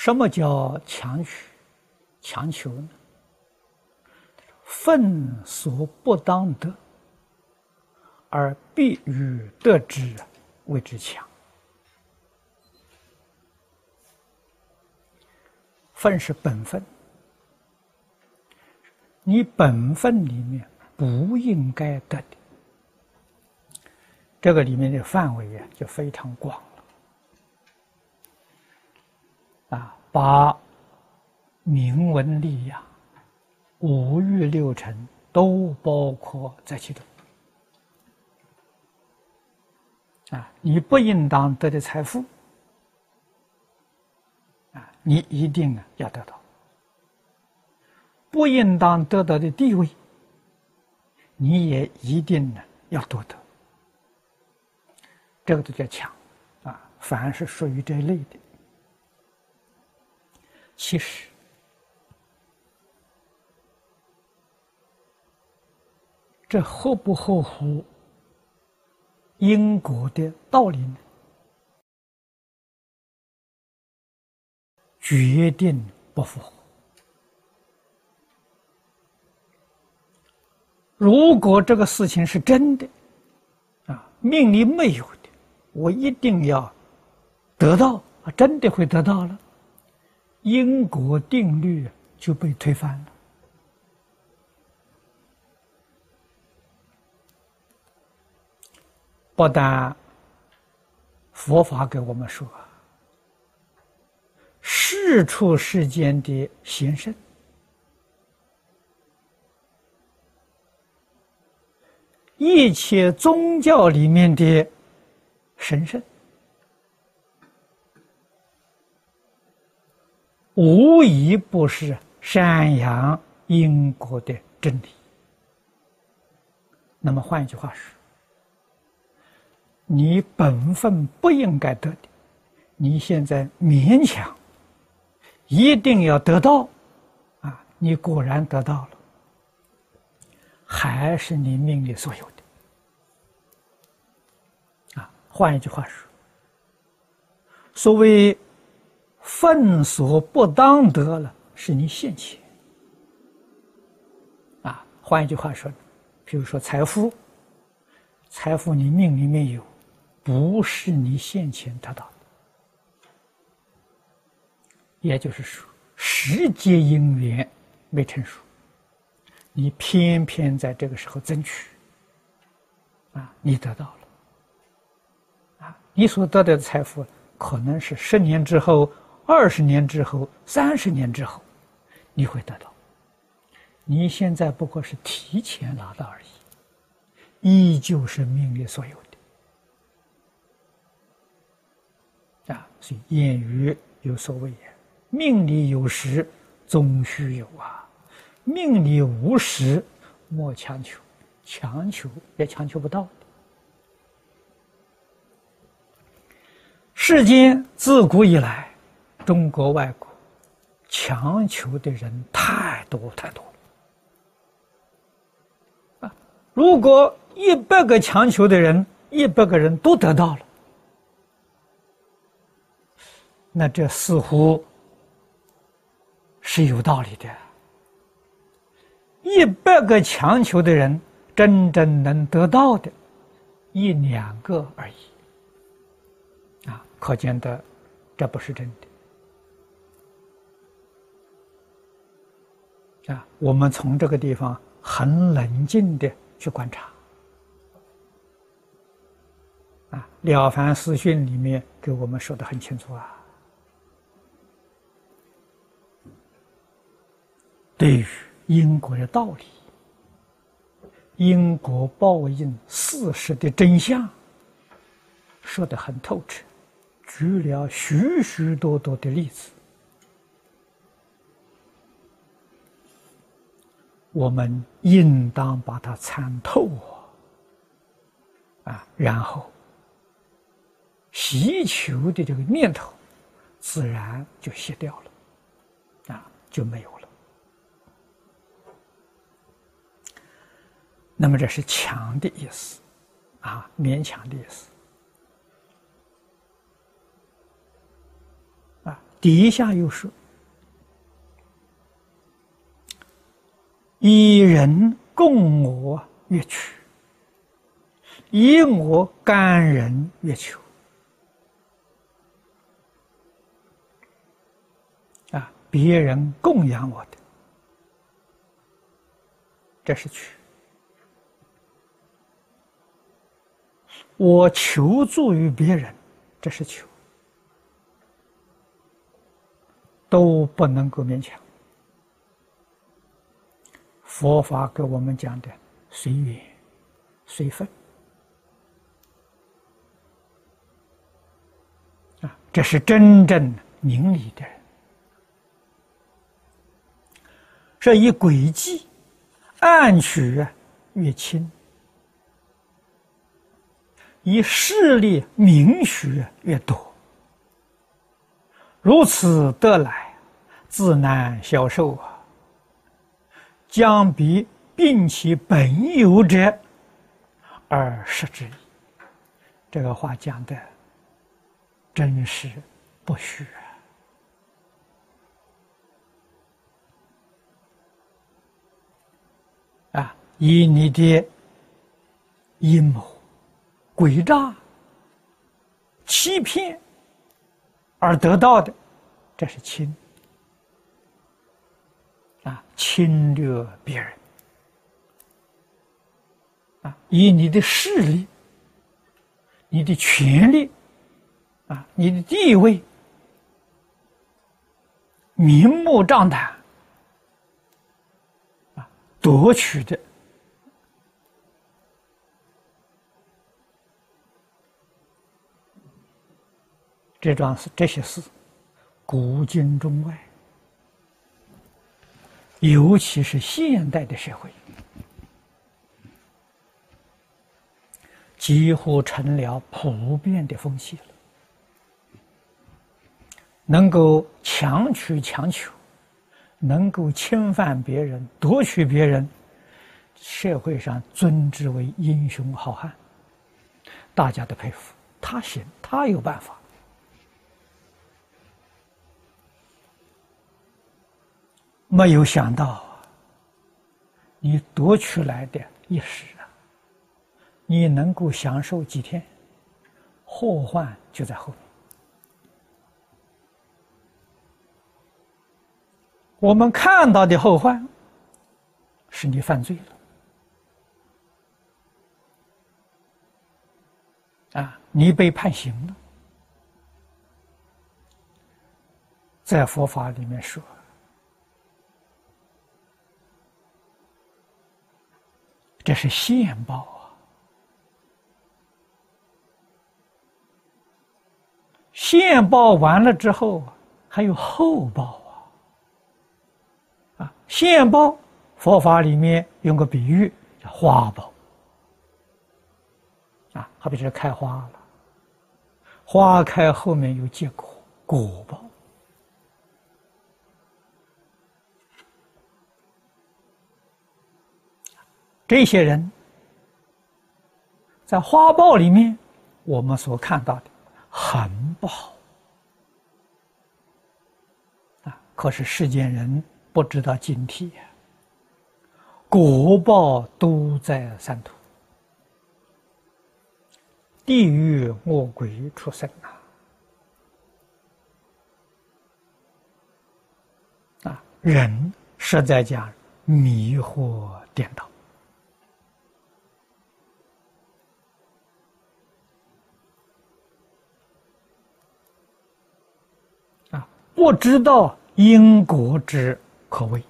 什么叫强取、强求呢？分所不当得，而必欲得之，谓之强。分是本分，你本分里面不应该得的，这个里面的范围呀就非常广了，啊，把名闻利养、五欲六尘都包括在其中，啊，你不应当得的财富。啊你一定啊要得到，不应当得到的地位，你也一定呢要夺得。这个都叫强，啊，凡是属于这一类的，其实这合不合乎因果的道理呢？决定不符合。如果这个事情是真的，啊，命里没有的，我一定要得到，啊，真的会得到了，因果定律就被推翻了。不但佛法给我们说。世出世间的贤圣，一切宗教里面的神圣，无一不是善扬因果的真理。那么换一句话说，你本分不应该得的，你现在勉强。一定要得到，啊！你果然得到了，还是你命里所有的。啊，换一句话说，所谓“分所不当得了”，是你现前。啊，换一句话说，比如说财富，财富你命里面有，不是你现前得到的。也就是说，时节因缘没成熟，你偏偏在这个时候争取，啊，你得到了，啊，你所得到的财富可能是十年之后、二十年之后、三十年之后，你会得到。你现在不过是提前拿到而已，依旧是命里所有的。啊，所以谚语有所谓也。命里有时终须有啊，命里无时莫强求，强求也强求不到。世间自古以来，中国外国强求的人太多太多啊！如果一百个强求的人，一百个人都得到了，那这似乎。是有道理的。一百个强求的人，真正能得到的，一两个而已。啊，可见的，这不是真的。啊，我们从这个地方很冷静的去观察。啊，《了凡四训》里面给我们说的很清楚啊。对于因果的道理、因果报应事实的真相，说的很透彻，举了许许多多的例子，我们应当把它参透啊，啊然后祈求的这个念头，自然就卸掉了，啊，就没有了。那么这是强的意思，啊，勉强的意思，啊，底下又说：“以人供我乐取，以我甘人月求。”啊，别人供养我的，这是取；我求助于别人，这是求。都不能够勉强。佛法给我们讲的随缘、随分啊，这是真正明理的人。这一轨迹暗取越轻，以势力名许越多。如此得来，自难消受啊！将必并其本有者而失之矣。这个话讲的真是不虚啊！啊，以你的阴谋、诡诈、欺骗。而得到的，这是亲，侵略别人啊，以你的势力、你的权力啊、你的地位，明目张胆啊，夺取的。这桩事，这些事，古今中外，尤其是现代的社会，几乎成了普遍的风气了。能够强取强求，能够侵犯别人、夺取别人，社会上尊之为英雄好汉，大家都佩服他行，他有办法。没有想到，你夺取来的一时啊，你能够享受几天，祸患就在后面。我们看到的后患，是你犯罪了，啊，你被判刑了，在佛法里面说。这是现报啊！现报完了之后，还有后报啊！啊，现报，佛法里面用个比喻叫花报啊，好比是开花了，花开后面有结果，果报。这些人，在花报里面，我们所看到的很不好啊。可是世间人不知道警惕呀，果报都在三途，地狱恶鬼出生啊！啊，人实在讲迷惑颠倒。不知道因果之可畏。